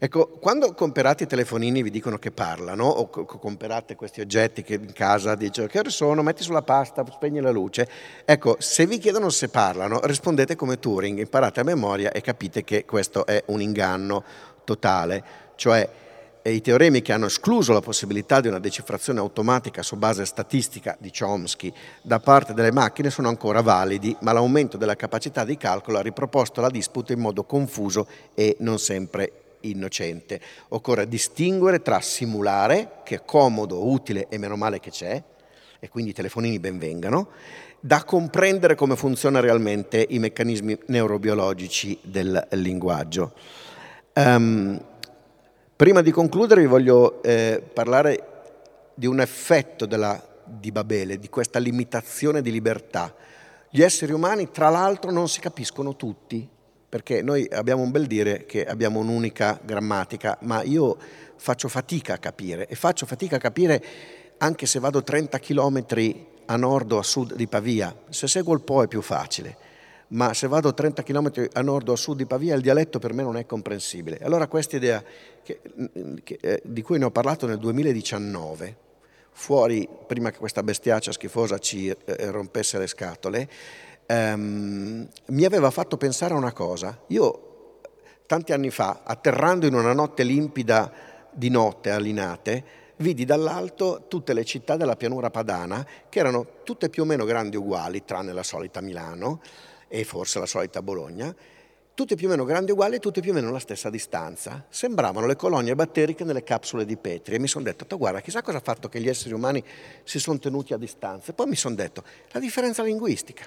Ecco, quando comprate i telefonini vi dicono che parlano, o comprate questi oggetti che in casa dicono che ore sono, metti sulla pasta, spegni la luce, ecco, se vi chiedono se parlano, rispondete come Turing, imparate a memoria e capite che questo è un inganno totale, cioè i teoremi che hanno escluso la possibilità di una decifrazione automatica su base statistica di Chomsky da parte delle macchine sono ancora validi, ma l'aumento della capacità di calcolo ha riproposto la disputa in modo confuso e non sempre innocente. Occorre distinguere tra simulare, che è comodo, utile e meno male che c'è, e quindi i telefonini benvengano, da comprendere come funzionano realmente i meccanismi neurobiologici del linguaggio. Um, prima di concludere vi voglio eh, parlare di un effetto della, di Babele, di questa limitazione di libertà. Gli esseri umani, tra l'altro, non si capiscono tutti, perché noi abbiamo un bel dire che abbiamo un'unica grammatica, ma io faccio fatica a capire e faccio fatica a capire anche se vado 30 km a nord o a sud di Pavia. Se seguo il Po è più facile, ma se vado 30 km a nord o a sud di Pavia il dialetto per me non è comprensibile. Allora questa idea che, che, eh, di cui ne ho parlato nel 2019, fuori, prima che questa bestiaccia schifosa ci eh, rompesse le scatole, ehm, mi aveva fatto pensare a una cosa. Io tanti anni fa, atterrando in una notte limpida di notte a Linate, vidi dall'alto tutte le città della pianura padana che erano tutte più o meno grandi uguali, tranne la solita Milano e forse la solita Bologna, tutte più o meno grandi uguali tutte più o meno alla stessa distanza. Sembravano le colonie batteriche nelle capsule di Petri e mi sono detto, guarda, chissà cosa ha fatto che gli esseri umani si sono tenuti a distanza. E poi mi sono detto, la differenza linguistica.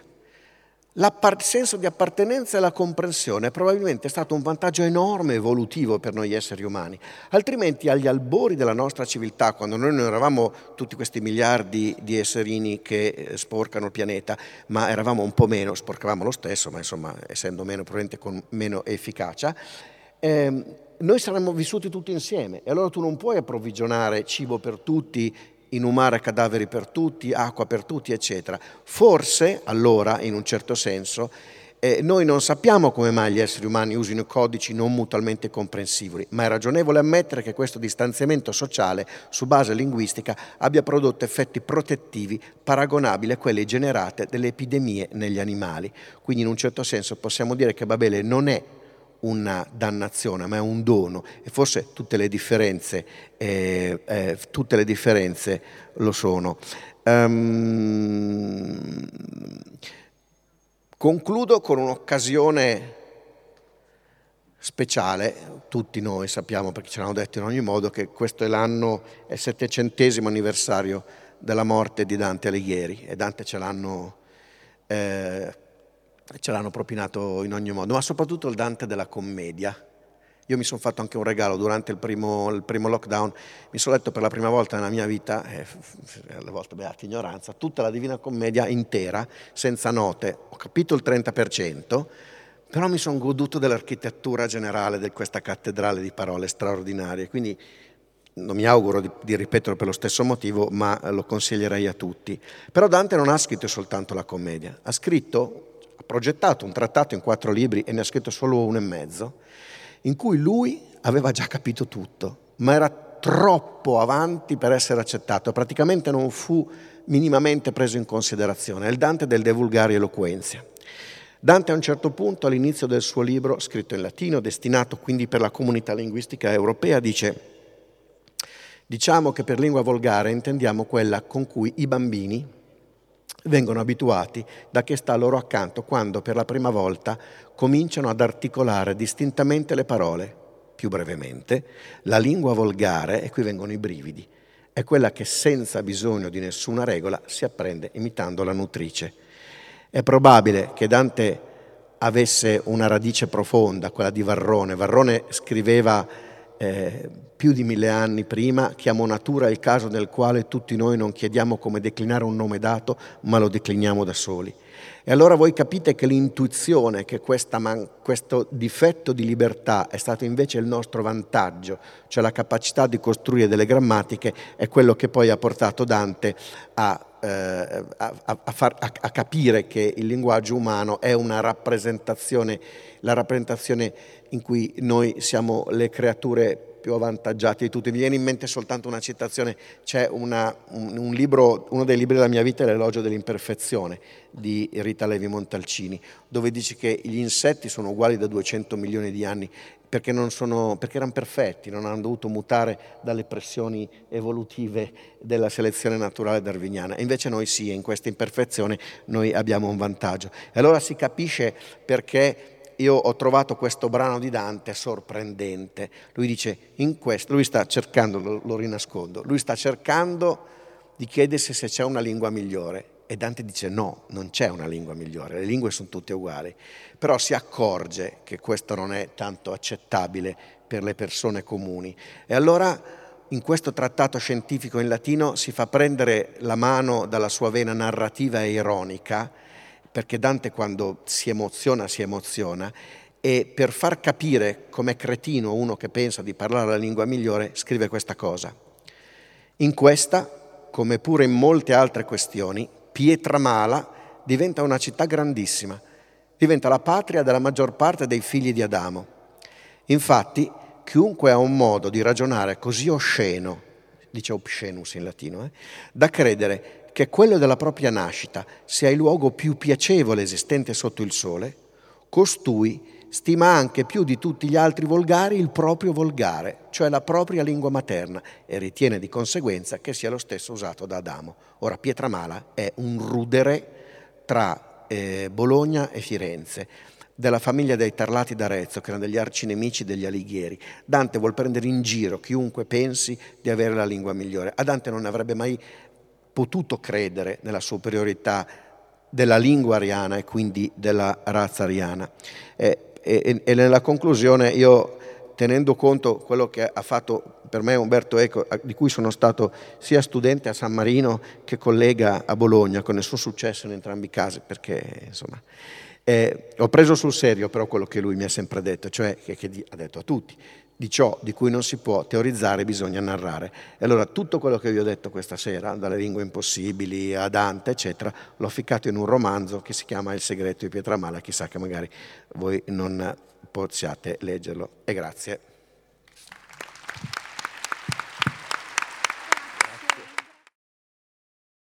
Il senso di appartenenza e la comprensione è probabilmente stato un vantaggio enorme evolutivo per noi esseri umani, altrimenti agli albori della nostra civiltà, quando noi non eravamo tutti questi miliardi di esserini che eh, sporcano il pianeta, ma eravamo un po' meno, sporcavamo lo stesso, ma insomma essendo meno, probabilmente con meno efficacia, eh, noi saremmo vissuti tutti insieme. E allora tu non puoi approvvigionare cibo per tutti inumare cadaveri per tutti, acqua per tutti, eccetera. Forse, allora, in un certo senso, eh, noi non sappiamo come mai gli esseri umani usino codici non mutualmente comprensibili, ma è ragionevole ammettere che questo distanziamento sociale su base linguistica abbia prodotto effetti protettivi paragonabili a quelli generati dalle epidemie negli animali. Quindi in un certo senso possiamo dire che Babele non è una dannazione, ma è un dono. E forse tutte le differenze, eh, eh, tutte le differenze lo sono. Um, concludo con un'occasione speciale, tutti noi sappiamo perché ce l'hanno detto in ogni modo che questo è l'anno, è il settecentesimo anniversario della morte di Dante Alighieri. E Dante ce l'hanno, eh, ce l'hanno propinato in ogni modo, ma soprattutto il Dante della commedia. Io mi sono fatto anche un regalo durante il primo, il primo, lockdown, mi sono letto per la prima volta nella mia vita, eh, alle volte beata ignoranza, tutta la Divina Commedia intera, senza note. Ho capito il 30%, però mi sono goduto dell'architettura generale di questa cattedrale di parole straordinarie, quindi non mi auguro di, di, ripeterlo per lo stesso motivo, ma lo consiglierei a tutti. Però Dante non ha scritto soltanto la commedia, ha scritto, ha progettato un trattato in quattro libri e ne ha scritto solo uno e mezzo, in cui lui aveva già capito tutto, ma era troppo avanti per essere accettato, praticamente non fu minimamente preso in considerazione. È il Dante del De Vulgari Eloquenzia. Dante a un certo punto, all'inizio del suo libro, scritto in latino, destinato quindi per la comunità linguistica europea, dice Diciamo che per lingua volgare intendiamo quella con cui i bambini vengono abituati da chi sta loro accanto quando per la prima volta cominciano ad articolare distintamente le parole. Più brevemente, la lingua volgare, e qui vengono i brividi, è quella che senza bisogno di nessuna regola si apprende imitando la nutrice. È probabile che Dante avesse una radice profonda, quella di Varrone. Varrone scriveva eh, più di mille anni prima, chiamo natura il caso nel quale tutti noi non chiediamo come declinare un nome dato, ma lo decliniamo da soli. E allora voi capite che l'intuizione che man- questo difetto di libertà è stato invece il nostro vantaggio, cioè la capacità di costruire delle grammatiche, è quello che poi ha portato Dante a eh, a, a, far, a, capire che il linguaggio umano è una rappresentazione, la rappresentazione in cui noi siamo le creature più avvantaggiate di tutti. Mi viene in mente soltanto una citazione, c'è una, un, un, libro, uno dei libri della mia vita è L'elogio dell'imperfezione di Rita Levi Montalcini, dove dice che gli insetti sono uguali da 200 milioni di anni perché, sono, perché, erano perfetti, non hanno dovuto mutare dalle pressioni evolutive della selezione naturale darwiniana. invece noi sì, in questa imperfezione noi abbiamo un vantaggio. E allora si capisce perché io ho trovato questo brano di Dante sorprendente. Lui dice, in questo, lui sta cercando, lo, lo rinascondo, lui sta cercando di chiedersi se c'è una lingua migliore e Dante dice no, non c'è una lingua migliore, le lingue sono tutte uguali, però si accorge che questo non è tanto accettabile per le persone comuni. E allora in questo trattato scientifico in latino si fa prendere la mano dalla sua vena narrativa e ironica, perché Dante quando si emoziona, si emoziona, e per far capire com'è cretino uno che pensa di parlare la lingua migliore, scrive questa cosa. In questa, come pure in molte altre questioni, Pietramala diventa una città grandissima, diventa la patria della maggior parte dei figli di Adamo. Infatti, chiunque ha un modo di ragionare così osceno, dice obscenus in latino, eh, da credere che quello della propria nascita sia il luogo più piacevole esistente sotto il sole, costui stima anche più di tutti gli altri volgari il proprio volgare, cioè la propria lingua materna, e ritiene di conseguenza che sia lo stesso usato da Adamo. Ora, Pietramala è un rudere tra eh, Bologna e Firenze della famiglia dei Tarlati d'Arezzo, che erano degli arcinemici degli Alighieri. Dante vuol prendere in giro chiunque pensi di avere la lingua migliore. A Dante non avrebbe mai potuto credere nella superiorità della lingua ariana e quindi della razza ariana. Eh, e, e, nella conclusione io tenendo conto quello che ha fatto per me Umberto Eco, di cui sono stato sia studente a San Marino che collega a Bologna, con il suo successo in entrambi i casi, perché insomma, eh, ho preso sul serio però quello che lui mi ha sempre detto, cioè che, che ha detto a tutti, di ciò di cui non si può teorizzare bisogna narrare. E allora tutto quello che vi ho detto questa sera, dalle lingue impossibili a Dante, eccetera, l'ho ficcato in un romanzo che si chiama Il segreto di Pietramala, chissà che magari voi non possiate leggerlo. E grazie.